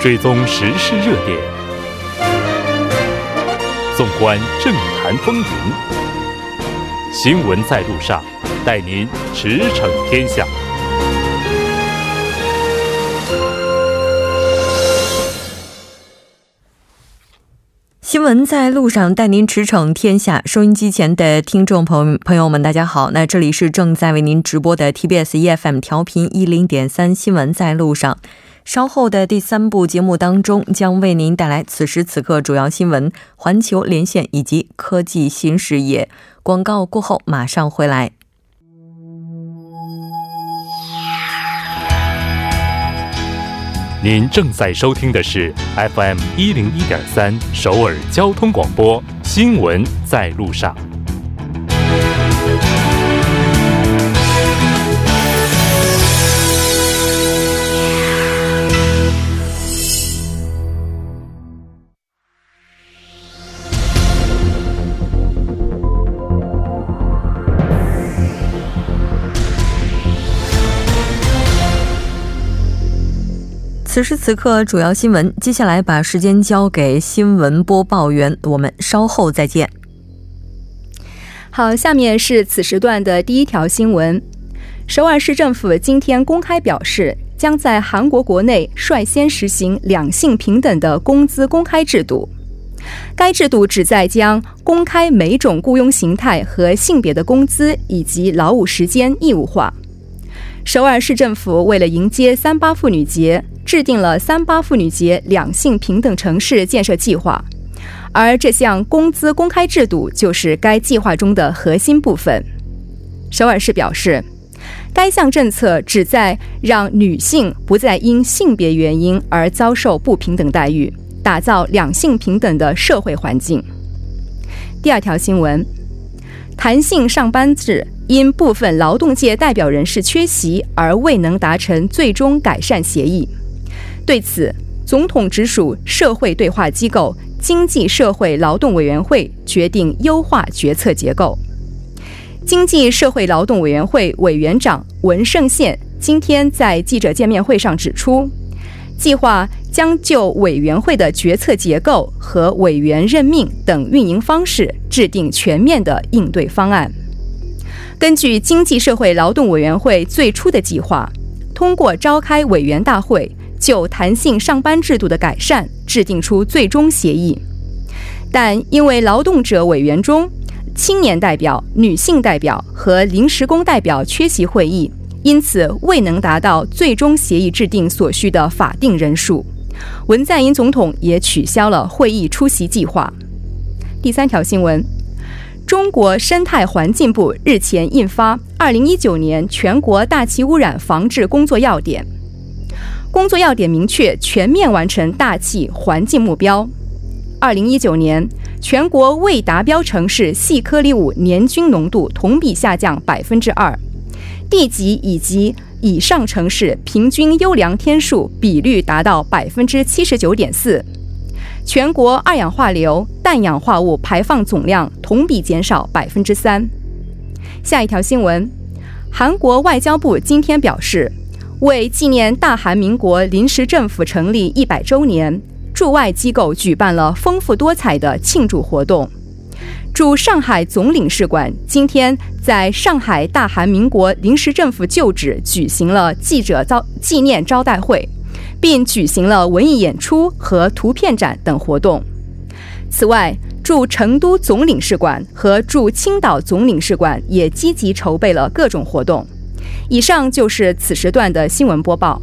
追踪时事热点，纵观政坛风云，新闻在路上，带您驰骋天下。新闻在路上，带您驰骋天下。收音机前的听众朋友朋友们，大家好。那这里是正在为您直播的 TBS EFM 调频一零点三新闻在路上。稍后的第三部节目当中，将为您带来此时此刻主要新闻、环球连线以及科技新视野。广告过后马上回来。您正在收听的是 FM 一零一点三首尔交通广播新闻在路上。此时此刻，主要新闻。接下来把时间交给新闻播报员，我们稍后再见。好，下面是此时段的第一条新闻：首尔市政府今天公开表示，将在韩国国内率先实行两性平等的工资公开制度。该制度旨在将公开每种雇佣形态和性别的工资以及劳务时间义务化。首尔市政府为了迎接三八妇女节。制定了“三八妇女节两性平等城市建设计划”，而这项工资公开制度就是该计划中的核心部分。首尔市表示，该项政策旨在让女性不再因性别原因而遭受不平等待遇，打造两性平等的社会环境。第二条新闻：弹性上班制因部分劳动界代表人士缺席而未能达成最终改善协议。对此，总统直属社会对话机构经济社会劳动委员会决定优化决策结构。经济社会劳动委员会委员长文胜宪今天在记者见面会上指出，计划将就委员会的决策结构和委员任命等运营方式制定全面的应对方案。根据经济社会劳动委员会最初的计划，通过召开委员大会。就弹性上班制度的改善制定出最终协议，但因为劳动者委员中青年代表、女性代表和临时工代表缺席会议，因此未能达到最终协议制定所需的法定人数。文在寅总统也取消了会议出席计划。第三条新闻：中国生态环境部日前印发《二零一九年全国大气污染防治工作要点》。工作要点明确，全面完成大气环境目标。二零一九年，全国未达标城市细颗粒物年均浓度同比下降百分之二，地级以及以上城市平均优良天数比率达到百分之七十九点四。全国二氧化硫、氮氧化物排放总量同比减少百分之三。下一条新闻，韩国外交部今天表示。为纪念大韩民国临时政府成立一百周年，驻外机构举办了丰富多彩的庆祝活动。驻上海总领事馆今天在上海大韩民国临时政府旧址举行了记者招纪念招待会，并举行了文艺演出和图片展等活动。此外，驻成都总领事馆和驻青岛总领事馆也积极筹备了各种活动。以上就是此时段的新闻播报。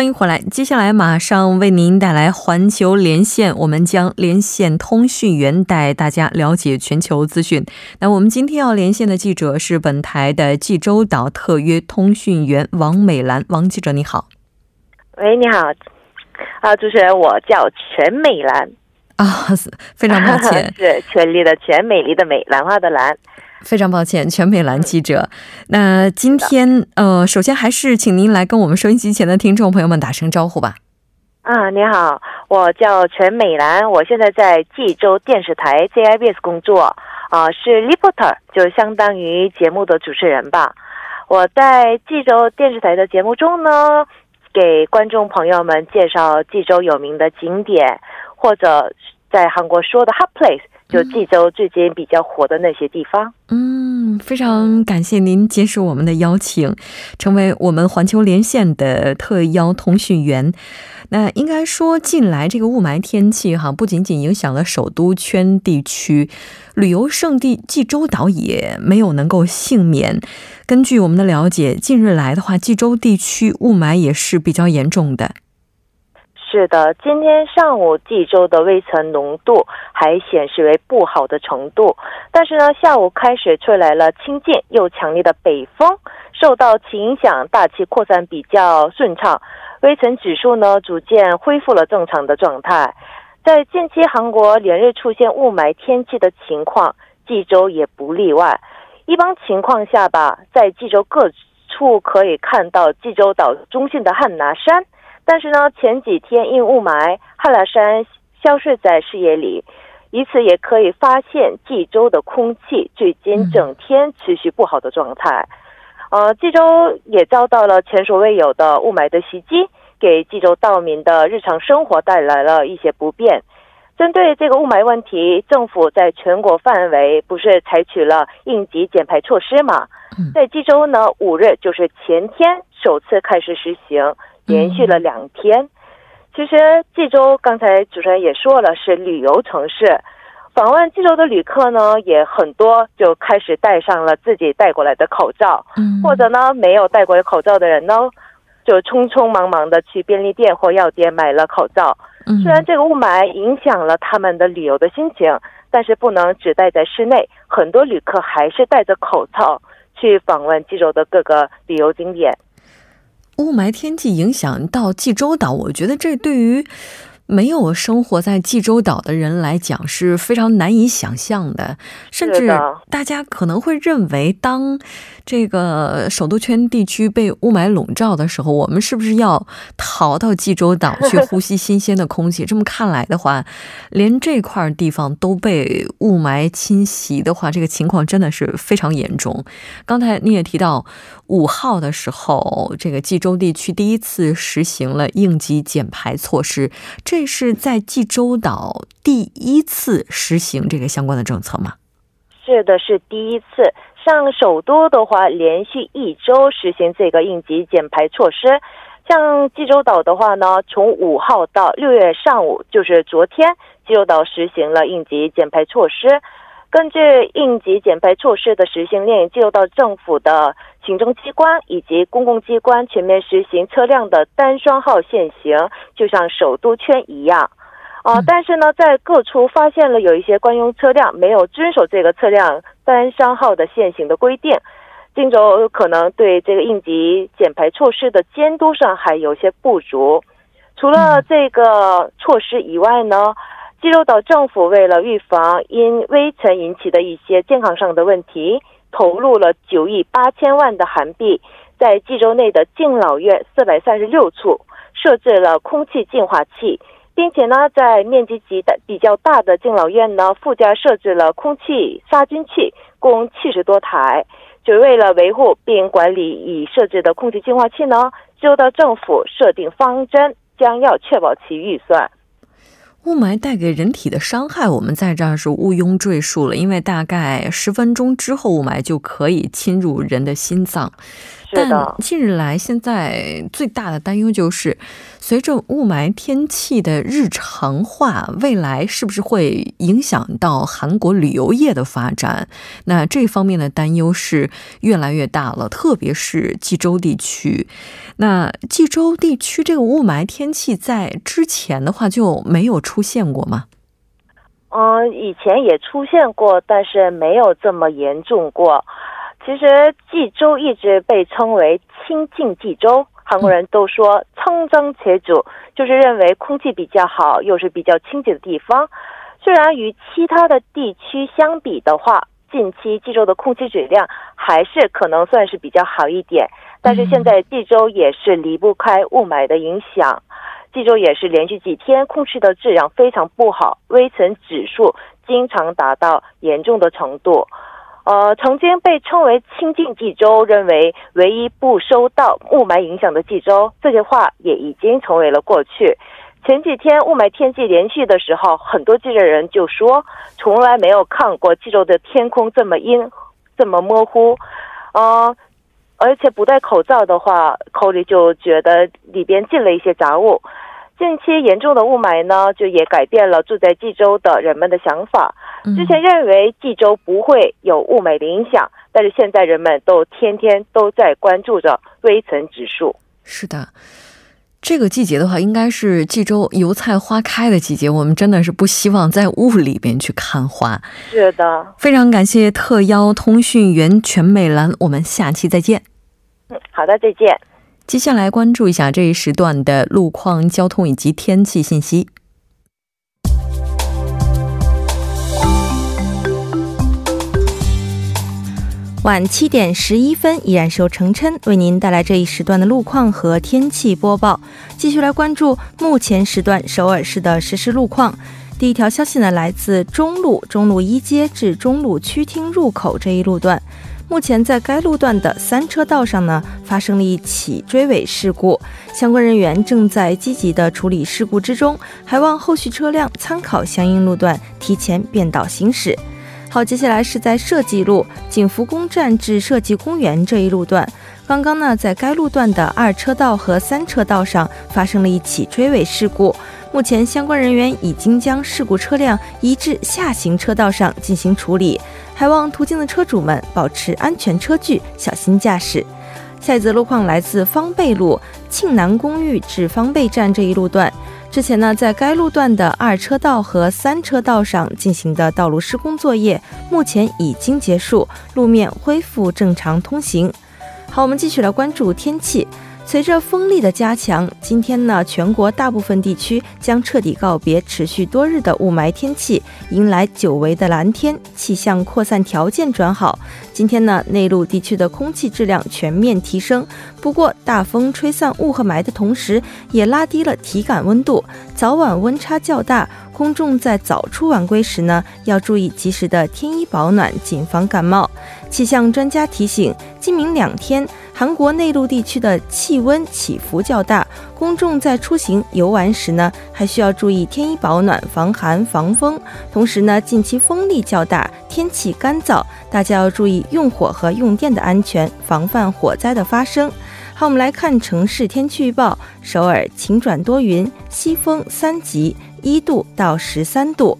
欢迎回来，接下来马上为您带来环球连线，我们将连线通讯员带大家了解全球资讯。那我们今天要连线的记者是本台的济州岛特约通讯员王美兰，王记者你好。喂，你好，啊，主持人，我叫全美兰。啊，非常抱歉，是全力的全，美丽的美，兰花的兰。非常抱歉，全美兰记者。那今天，呃，首先还是请您来跟我们收音机前的听众朋友们打声招呼吧。啊，你好，我叫全美兰，我现在在济州电视台 JIBS 工作，啊，是 reporter，就相当于节目的主持人吧。我在济州电视台的节目中呢，给观众朋友们介绍济州有名的景点，或者在韩国说的 hot place，就济州最近比较火的那些地方。嗯，非常感谢您接受我们的邀请，成为我们环球连线的特邀通讯员。那应该说，近来这个雾霾天气哈，不仅仅影响了首都圈地区，旅游胜地济州岛也没有能够幸免。根据我们的了解，近日来的话，济州地区雾霾也是比较严重的。是的，今天上午济州的微尘浓度还显示为不好的程度，但是呢，下午开始吹来了清劲又强烈的北风，受到其影响，大气扩散比较顺畅。微尘指数呢，逐渐恢复了正常的状态。在近期韩国连日出现雾霾天气的情况，济州也不例外。一般情况下吧，在济州各处可以看到济州岛中心的汉拿山，但是呢，前几天因雾霾，汉拿山消失在视野里，以此也可以发现济州的空气最近整天持续不好的状态。呃，济州也遭到了前所未有的雾霾的袭击，给济州道民的日常生活带来了一些不便。针对这个雾霾问题，政府在全国范围不是采取了应急减排措施嘛？在济州呢，五日就是前天首次开始实行，连续了两天。其实济州刚才主持人也说了，是旅游城市。访问济州的旅客呢，也很多，就开始戴上了自己带过来的口罩，嗯，或者呢，没有带过来口罩的人呢，就匆匆忙忙的去便利店或药店买了口罩。虽然这个雾霾影响了他们的旅游的心情，但是不能只待在室内，很多旅客还是戴着口罩去访问济州的各个旅游景点。雾霾天气影响到济州岛，我觉得这对于。没有生活在济州岛的人来讲是非常难以想象的，甚至大家可能会认为，当这个首都圈地区被雾霾笼罩的时候，我们是不是要逃到济州岛去呼吸新鲜的空气？这么看来的话，连这块地方都被雾霾侵袭的话，这个情况真的是非常严重。刚才你也提到，五号的时候，这个济州地区第一次实行了应急减排措施，这。这是在济州岛第一次实行这个相关的政策吗？是的，是第一次。像首都的话，连续一周实行这个应急减排措施。像济州岛的话呢，从五号到六月上午，就是昨天，济州岛实行了应急减排措施。根据应急减排措施的实行令，进入到政府的行政机关以及公共机关全面实行车辆的单双号限行，就像首都圈一样。啊，但是呢，在各处发现了有一些官用车辆没有遵守这个车辆单双号的限行的规定，荆州可能对这个应急减排措施的监督上还有些不足。除了这个措施以外呢？济州岛政府为了预防因微尘引起的一些健康上的问题，投入了九亿八千万的韩币，在济州内的敬老院四百三十六处设置了空气净化器，并且呢，在面积极的比较大的敬老院呢，附加设置了空气杀菌器，共七十多台。就为了维护并管理已设置的空气净化器呢，济州岛政府设定方针，将要确保其预算。雾霾带给人体的伤害，我们在这儿是毋庸赘述了。因为大概十分钟之后，雾霾就可以侵入人的心脏。但近日来，现在最大的担忧就是，随着雾霾天气的日常化，未来是不是会影响到韩国旅游业的发展？那这方面的担忧是越来越大了，特别是济州地区。那济州地区这个雾霾天气在之前的话就没有出现过吗？嗯，以前也出现过，但是没有这么严重过。其实济州一直被称为清净济州，韩国人都说청정且主，就是认为空气比较好，又是比较清洁的地方。虽然与其他的地区相比的话，近期济州的空气质量还是可能算是比较好一点，但是现在济州也是离不开雾霾的影响，济州也是连续几天空气的质量非常不好，微尘指数经常达到严重的程度。呃，曾经被称为清净济州，认为唯一不受到雾霾影响的济州，这些话也已经成为了过去。前几天雾霾天气连续的时候，很多记者人就说，从来没有看过济州的天空这么阴，这么模糊。呃，而且不戴口罩的话，口里就觉得里边进了一些杂物。近期严重的雾霾呢，就也改变了住在济州的人们的想法。之前认为济州不会有雾霾的影响，但是现在人们都天天都在关注着微尘指数。是的，这个季节的话，应该是济州油菜花开的季节。我们真的是不希望在雾里边去看花。是的，非常感谢特邀通讯员全美兰，我们下期再见。嗯，好的，再见。接下来关注一下这一时段的路况、交通以及天气信息。晚七点十一分，依然是由程琛为您带来这一时段的路况和天气播报。继续来关注目前时段首尔市的实时路况。第一条消息呢，来自中路中路一街至中路区厅入口这一路段。目前在该路段的三车道上呢，发生了一起追尾事故，相关人员正在积极的处理事故之中，还望后续车辆参考相应路段提前变道行驶。好，接下来是在设计路景福宫站至设计公园这一路段，刚刚呢，在该路段的二车道和三车道上发生了一起追尾事故。目前，相关人员已经将事故车辆移至下行车道上进行处理，还望途经的车主们保持安全车距，小心驾驶。下一则路况来自方贝路庆南公寓至方贝站这一路段，之前呢，在该路段的二车道和三车道上进行的道路施工作业，目前已经结束，路面恢复正常通行。好，我们继续来关注天气。随着风力的加强，今天呢，全国大部分地区将彻底告别持续多日的雾霾天气，迎来久违的蓝天，气象扩散条件转好。今天呢，内陆地区的空气质量全面提升。不过，大风吹散雾和霾的同时，也拉低了体感温度，早晚温差较大。公众在早出晚归时呢，要注意及时的添衣保暖，谨防感冒。气象专家提醒，今明两天。韩国内陆地区的气温起伏较大，公众在出行游玩时呢，还需要注意添衣保暖、防寒防风。同时呢，近期风力较大，天气干燥，大家要注意用火和用电的安全，防范火灾的发生。好，我们来看城市天气预报：首尔晴转多云，西风三级，一度到十三度。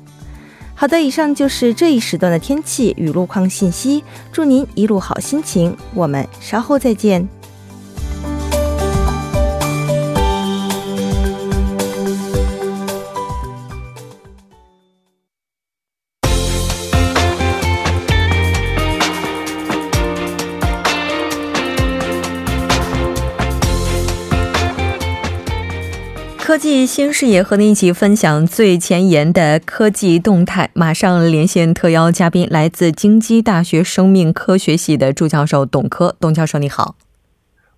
好的，以上就是这一时段的天气与路况信息。祝您一路好心情，我们稍后再见。新视野和您一起分享最前沿的科技动态。马上连线特邀嘉宾，来自京畿大学生命科学系的助教授董科。董教授你好，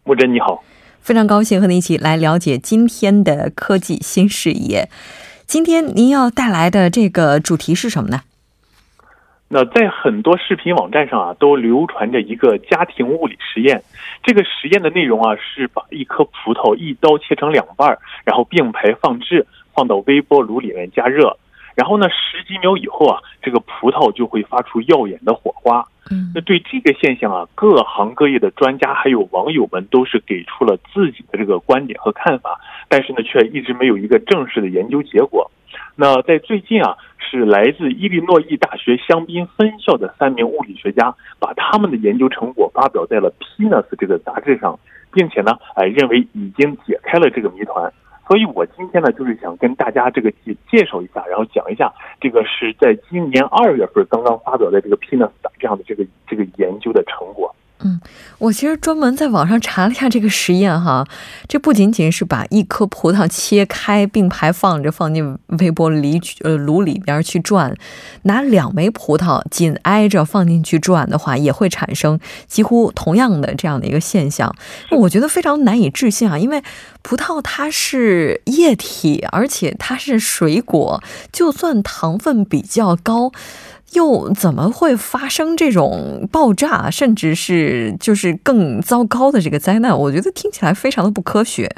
木真你好，非常高兴和您一起来了解今天的科技新视野。今天您要带来的这个主题是什么呢？那在很多视频网站上啊，都流传着一个家庭物理实验。这个实验的内容啊，是把一颗葡萄一刀切成两半，然后并排放置，放到微波炉里面加热。然后呢，十几秒以后啊，这个葡萄就会发出耀眼的火花。嗯，那对这个现象啊，各行各业的专家还有网友们都是给出了自己的这个观点和看法，但是呢，却一直没有一个正式的研究结果。那在最近啊。是来自伊利诺伊大学香槟分校的三名物理学家，把他们的研究成果发表在了《PNAS》这个杂志上，并且呢，哎，认为已经解开了这个谜团。所以我今天呢，就是想跟大家这个介介绍一下，然后讲一下这个是在今年二月份刚刚发表的这个《PNAS》这样的这个这个研究的成果。嗯，我其实专门在网上查了一下这个实验哈，这不仅仅是把一颗葡萄切开并排放着放进微波炉呃炉里边去转，拿两枚葡萄紧挨着放进去转的话，也会产生几乎同样的这样的一个现象。我觉得非常难以置信啊，因为葡萄它是液体，而且它是水果，就算糖分比较高。又怎么会发生这种爆炸，甚至是就是更糟糕的这个灾难？我觉得听起来非常的不科学。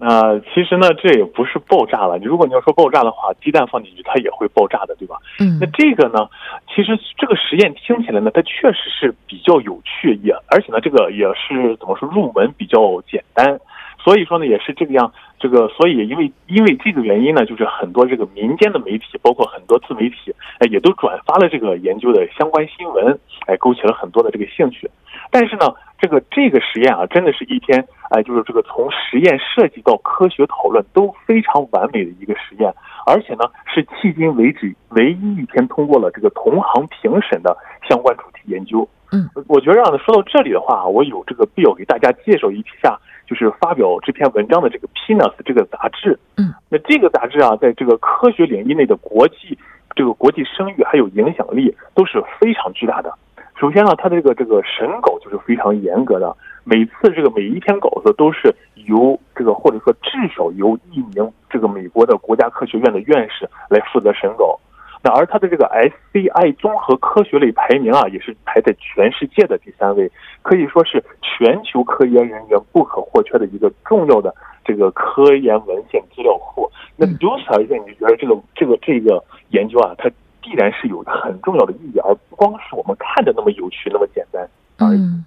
那其实呢，这也不是爆炸了。如果你要说爆炸的话，鸡蛋放进去它也会爆炸的，对吧？嗯。那这个呢，其实这个实验听起来呢，它确实是比较有趣，也而且呢，这个也是怎么说入门比较简单。所以说呢，也是这个样，这个所以因为因为这个原因呢，就是很多这个民间的媒体，包括很多自媒体，哎，也都转发了这个研究的相关新闻，哎，勾起了很多的这个兴趣。但是呢，这个这个实验啊，真的是一天，哎，就是这个从实验设计到科学讨论都非常完美的一个实验，而且呢，是迄今为止唯一一篇通过了这个同行评审的相关主题研究。嗯，我觉得啊，说到这里的话，我有这个必要给大家介绍一下，就是发表这篇文章的这个《PNAS》这个杂志。嗯，那这个杂志啊，在这个科学领域内的国际这个国际声誉还有影响力都是非常巨大的。首先呢，它的这个这个审稿就是非常严格的，每次这个每一篇稿子都是由这个或者说至少由一名这个美国的国家科学院的院士来负责审稿。那而它的这个 SCI 综合科学类排名啊，也是排在全世界的第三位，可以说是全球科研人员不可或缺的一个重要的这个科研文献资料库。那由此而言，你就觉得这个这个这个研究啊，它必然是有很重要的意义，而不光是我们看的那么有趣、那么简单而已。嗯，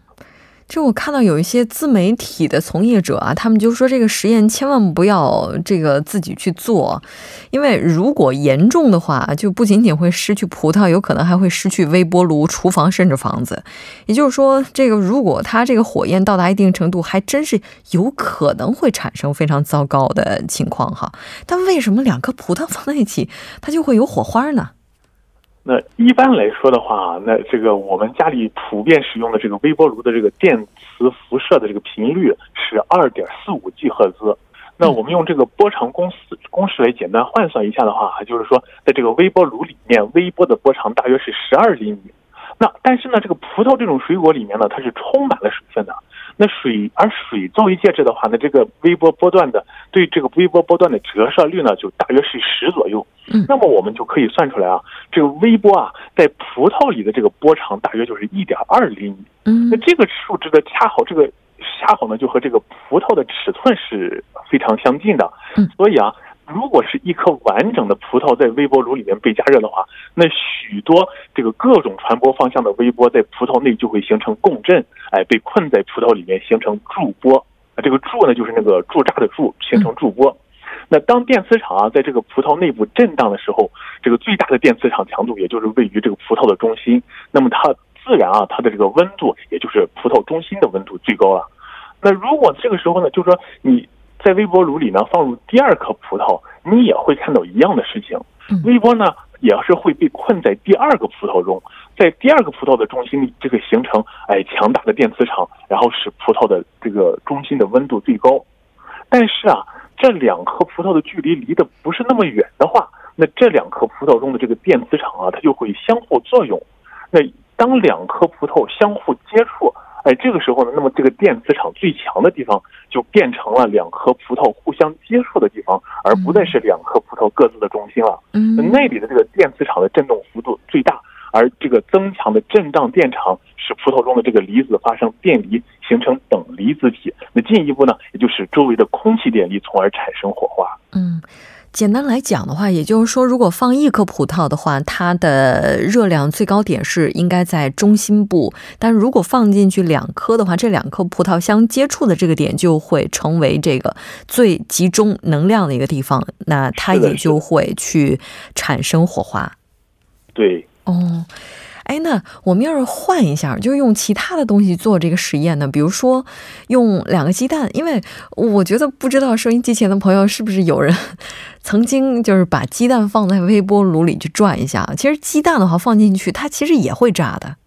就我看到有一些自媒体的从业者啊，他们就说这个实验千万不要这个自己去做，因为如果严重的话，就不仅仅会失去葡萄，有可能还会失去微波炉、厨房甚至房子。也就是说，这个如果它这个火焰到达一定程度，还真是有可能会产生非常糟糕的情况哈。但为什么两颗葡萄放在一起，它就会有火花呢？那一般来说的话，那这个我们家里普遍使用的这个微波炉的这个电磁辐射的这个频率是二点四五 G 赫兹。那我们用这个波长公式公式来简单换算一下的话，就是说，在这个微波炉里面，微波的波长大约是十二厘米。那但是呢，这个葡萄这种水果里面呢，它是充满了水分的。那水而水作为介质的话，呢这个微波波段的对这个微波波段的折射率呢，就大约是十左右。嗯，那么我们就可以算出来啊，这个微波啊，在葡萄里的这个波长大约就是一点二厘米。嗯那这个数值的恰好这个恰好呢，就和这个葡萄的尺寸是非常相近的。嗯，所以啊。如果是一颗完整的葡萄在微波炉里面被加热的话，那许多这个各种传播方向的微波在葡萄内就会形成共振，哎，被困在葡萄里面形成驻波。啊，这个驻呢就是那个驻扎的驻，形成驻波。那当电磁场啊在这个葡萄内部震荡的时候，这个最大的电磁场强度也就是位于这个葡萄的中心，那么它自然啊它的这个温度也就是葡萄中心的温度最高了。那如果这个时候呢，就是说你。在微波炉里呢，放入第二颗葡萄，你也会看到一样的事情。微波呢，也是会被困在第二个葡萄中，在第二个葡萄的中心，这个形成哎强大的电磁场，然后使葡萄的这个中心的温度最高。但是啊，这两颗葡萄的距离离得不是那么远的话，那这两颗葡萄中的这个电磁场啊，它就会相互作用。那当两颗葡萄相互接触，哎，这个时候呢，那么这个电磁场最强的地方就变成了两颗葡萄互相接触的地方，而不再是两颗葡萄各自的中心了。嗯，那里的这个电磁场的振动幅度最大，而这个增强的震荡电场使葡萄中的这个离子发生电离，形成等离子体。那进一步呢，也就是周围的空气电离，从而产生火花。嗯。简单来讲的话，也就是说，如果放一颗葡萄的话，它的热量最高点是应该在中心部；但如果放进去两颗的话，这两颗葡萄相接触的这个点就会成为这个最集中能量的一个地方，那它也就会去产生火花。对，哦。哎，那我们要是换一下，就用其他的东西做这个实验呢？比如说用两个鸡蛋，因为我觉得不知道收音机前的朋友是不是有人曾经就是把鸡蛋放在微波炉里去转一下。其实鸡蛋的话放进去，它其实也会炸的。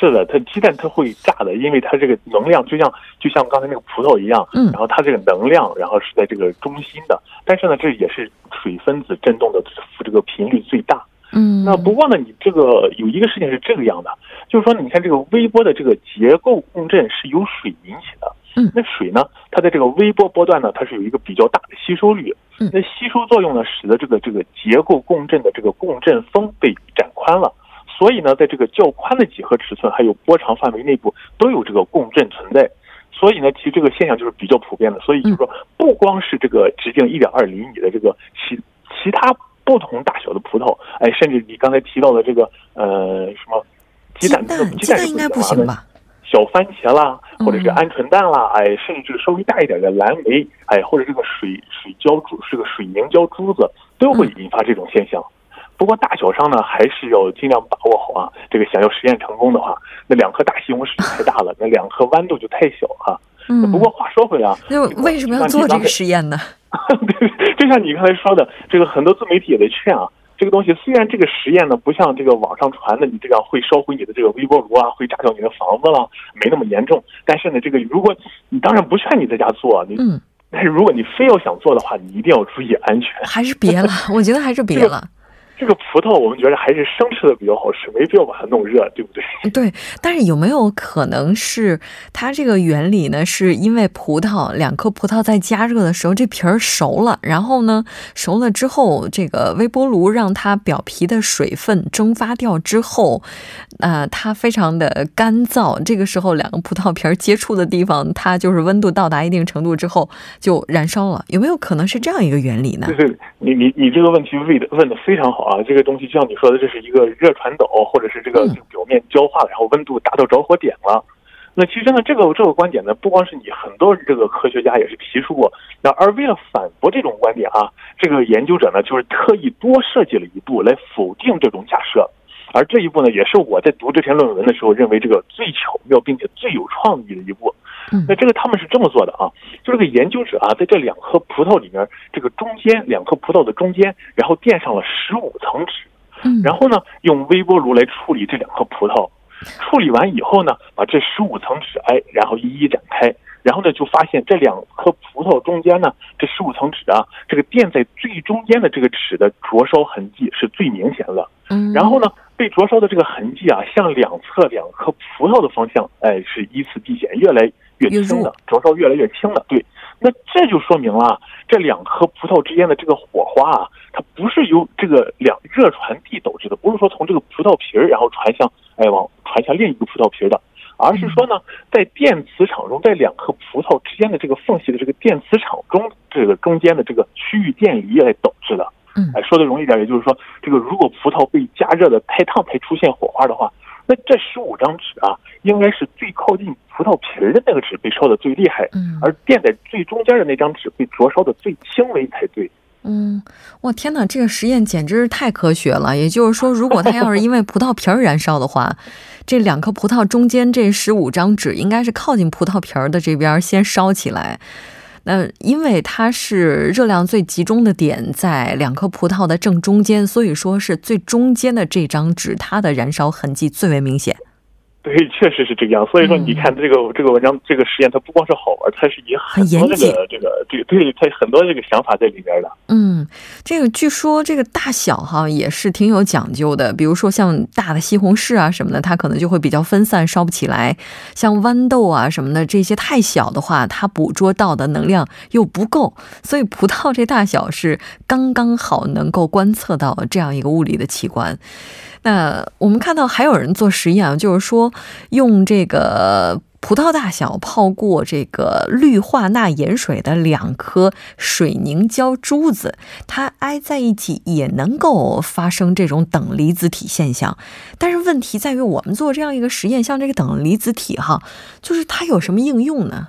是的，它鸡蛋它会炸的，因为它这个能量就像就像刚才那个葡萄一样，嗯，然后它这个能量然后是在这个中心的，但是呢，这也是水分子振动的这个频率最大。嗯，那不过呢，你这个有一个事情是这个样的，就是说，你看这个微波的这个结构共振是由水引起的。嗯那水呢，它在这个微波波段呢，它是有一个比较大的吸收率。嗯那吸收作用呢，使得这个这个结构共振的这个共振峰被展宽了。所以呢，在这个较宽的几何尺寸还有波长范围内部都有这个共振存在。所以呢，其实这个现象就是比较普遍的。所以就是说，不光是这个直径一点二厘米的这个其其他不同大小的葡萄，哎，甚至你刚才提到的这个呃什么鸡蛋，蛋鸡蛋是鸡蛋应该不行吧？小番茄啦，嗯或者是鹌鹑蛋啦，哎，甚至稍微大一点的蓝莓，哎，或者这个水水胶珠，这个水凝胶珠子，都会引发这种现象。不过大小上呢，还是要尽量把握好啊。这个想要实验成功的话，那两颗大西红柿太大了，那两颗豌豆就太小啊。嗯，不过话说回来啊，那为什么要做这个实验呢？对，就像你刚才说的，这个很多自媒体也在劝啊。这个东西虽然这个实验呢不像这个网上传的，你这样会烧毁你的这个微波炉啊，会炸掉你的房子了，没那么严重。但是呢，这个如果你当然不劝你在家做，你嗯，但是如果你非要想做的话，你一定要注意安全。还是别了，我觉得还是别了。这个葡萄我们觉得还是生吃的比较好吃，没必要把它弄热，对不对？对，但是有没有可能是它这个原理呢？是因为葡萄两颗葡萄在加热的时候，这皮儿熟了，然后呢熟了之后，这个微波炉让它表皮的水分蒸发掉之后，呃，它非常的干燥，这个时候两个葡萄皮儿接触的地方，它就是温度到达一定程度之后就燃烧了，有没有可能是这样一个原理呢？对对，你你你这个问题问的问的非常好啊！这个东西就像你说的，这是一个热传导，或者是这个嗯这个表面焦化，然后温度达到着火点了。那其实呢，这个这个观点呢，不光是你，很多这个科学家也是提出过。那而为了反驳这种观点啊，这个研究者呢，就是特意多设计了一步来否定这种假设。而这一步呢，也是我在读这篇论文的时候认为这个最巧妙并且最有创意的一步。嗯那这个他们是这么做的啊，就这个研究者啊，在这两颗葡萄里面，这个中间两颗葡萄的中间，然后垫上了十五层纸，嗯，然后呢，用微波炉来处理这两颗葡萄。处理完以后呢，把这十五层纸哎，然后一一展开，然后呢，就发现这两颗葡萄中间呢，这十五层纸啊，这个垫在最中间的这个纸的灼烧痕迹是最明显的。嗯，然后呢，被灼烧的这个痕迹啊，向两侧两颗葡萄的方向，哎，是依次递减，越来越越轻的，灼烧越来越轻的。对，那这就说明了这两颗葡萄之间的这个火花啊，它不是由这个两热传递导致的，不是说从这个葡萄皮儿然后传向哎往传向另一个葡萄皮儿的，而是说呢，在电磁场中，在两颗葡萄之间的这个缝隙的这个电磁场中，这个中间的这个区域电离来导致的。嗯哎，说的容易点，也就是说，这个如果葡萄被加热的太烫才出现火花的话，那这十五张纸啊，应该是最靠近葡萄皮儿的那个纸被烧的最厉害，嗯而垫在最中间的那张纸被灼烧的最轻微才对。嗯，我天哪，这个实验简直是太科学了。也就是说，如果它要是因为葡萄皮儿燃烧的话，这两颗葡萄中间这十五张纸应该是靠近葡萄皮儿的这边先烧起来。那因为它是热量最集中的点在两颗葡萄的正中间，所以说是最中间的这张纸，它的燃烧痕迹最为明显。对，确实是这个样。所以说，你看这个、这个文章这个实验，它不光是好玩，它是也很多这很严谨个这个这个对它很多这个想法在里边的。嗯，这个据说这个大小哈也是挺有讲究的，比如说像大的西红柿啊什么的，它可能就会比较分散，烧不起来；像豌豆啊什么的，这些太小的话，它捕捉到的能量又不够，所以葡萄这大小是刚刚好能够观测到这样一个物理的器官。那我们看到还有人做实验啊，就是说用这个葡萄大小泡过这个氯化钠盐水的两颗水凝胶珠子，它挨在一起也能够发生这种等离子体现象。但是问题在于，我们做这样一个实验，像这个等离子体哈，就是它有什么应用呢？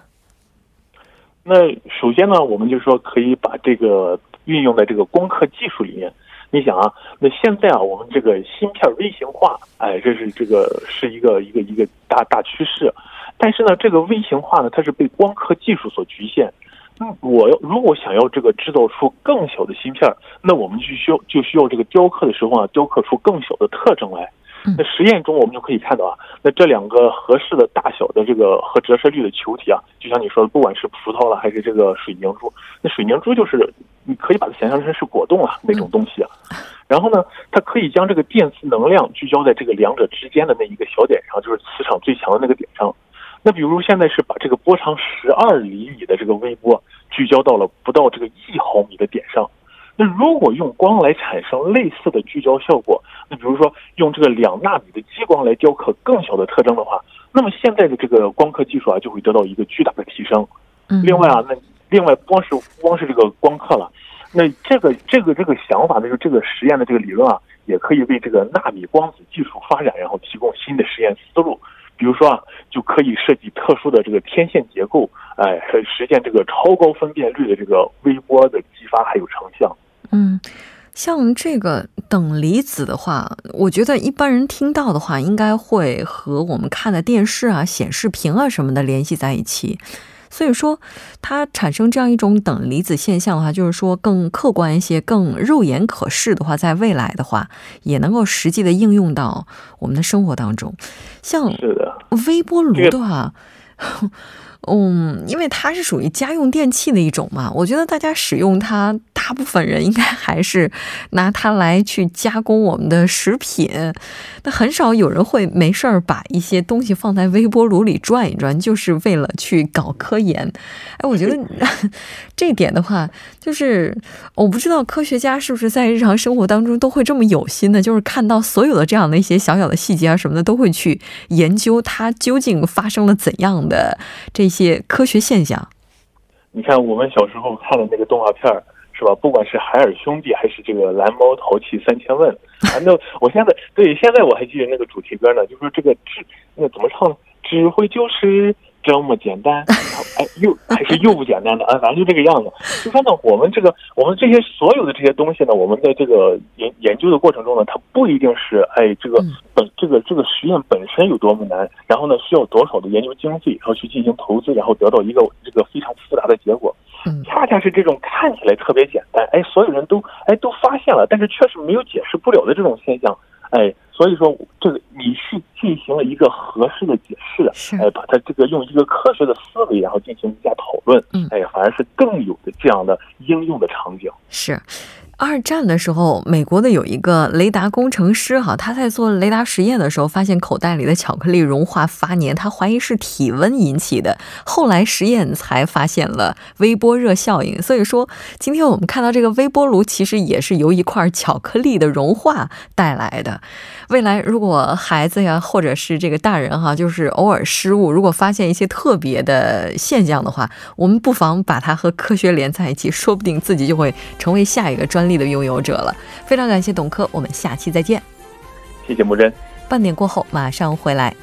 那首先呢，我们就说可以把这个运用在这个光刻技术里面。你想啊，那现在啊，我们这个芯片微型化，哎，这是这个是一个一个一个大大趋势。但是呢，这个微型化呢，它是被光刻技术所局限。那，我要如果想要这个制造出更小的芯片，那我们就需要就需要这个雕刻的时候啊，雕刻出更小的特征来。那实验中我们就可以看到啊，那这两个合适的大小的这个和折射率的球体啊，就像你说的，不管是葡萄了还是这个水凝珠，那水凝珠就是你可以把它想象成是果冻啊那种东西啊。然后呢，它可以将这个电磁能量聚焦在这个两者之间的那一个小点上，就是磁场最强的那个点上。那比如现在是把这个波长十二厘米的这个微波聚焦到了不到这个一毫米的点上。那如果用光来产生类似的聚焦效果，那比如说用这个两纳米的激光来雕刻更小的特征的话，那么现在的这个光刻技术啊就会得到一个巨大的提升。嗯，另外啊，那另外光是光是这个光刻了，那这个这个这个想法呢，就这个实验的这个理论啊，也可以为这个纳米光子技术发展然后提供新的实验思路。比如说啊，就可以设计特殊的这个天线结构，哎，实现这个超高分辨率的这个微波的激发还有成像。嗯，像这个等离子的话，我觉得一般人听到的话，应该会和我们看的电视啊、显示屏啊什么的联系在一起。所以说，它产生这样一种等离子现象的话，就是说更客观一些、更肉眼可视的话，在未来的话，也能够实际的应用到我们的生活当中。像微波炉的话。嗯，因为它是属于家用电器的一种嘛，我觉得大家使用它，大部分人应该还是拿它来去加工我们的食品。那很少有人会没事儿把一些东西放在微波炉里转一转，就是为了去搞科研。哎，我觉得 这点的话，就是我不知道科学家是不是在日常生活当中都会这么有心的，就是看到所有的这样的一些小小的细节啊什么的，都会去研究它究竟发生了怎样的这。些科学现象，你看我们小时候看的那个动画片儿，是吧？不管是海尔兄弟还是这个蓝猫淘气三千问，反正我现在对现在我还记得那个主题歌呢，就是这个智那怎么唱呢？智慧就是。这么简单，哎，又还是又不简单的 啊！反正就这个样子。就说呢，我们这个，我们这些所有的这些东西呢，我们在这个研研究的过程中呢，它不一定是哎，这个本这个这个实验本身有多么难，然后呢，需要多少的研究经费，然后去进行投资，然后得到一个这个非常复杂的结果。恰恰是这种看起来特别简单，哎，所有人都哎都发现了，但是确实没有解释不了的这种现象，哎。所以说，这个你去进行了一个合适的解释，哎，把它这个用一个科学的思维，然后进行一下讨论，嗯，哎，反而是更有的这样的应用的场景。是。二战的时候，美国的有一个雷达工程师哈，他在做雷达实验的时候，发现口袋里的巧克力融化发黏，他怀疑是体温引起的。后来实验才发现了微波热效应。所以说，今天我们看到这个微波炉，其实也是由一块巧克力的融化带来的。未来如果孩子呀，或者是这个大人哈，就是偶尔失误，如果发现一些特别的现象的话，我们不妨把它和科学连在一起，说不定自己就会成为下一个专。力的拥有者了，非常感谢董科，我们下期再见。谢谢木真。半点过后马上回来。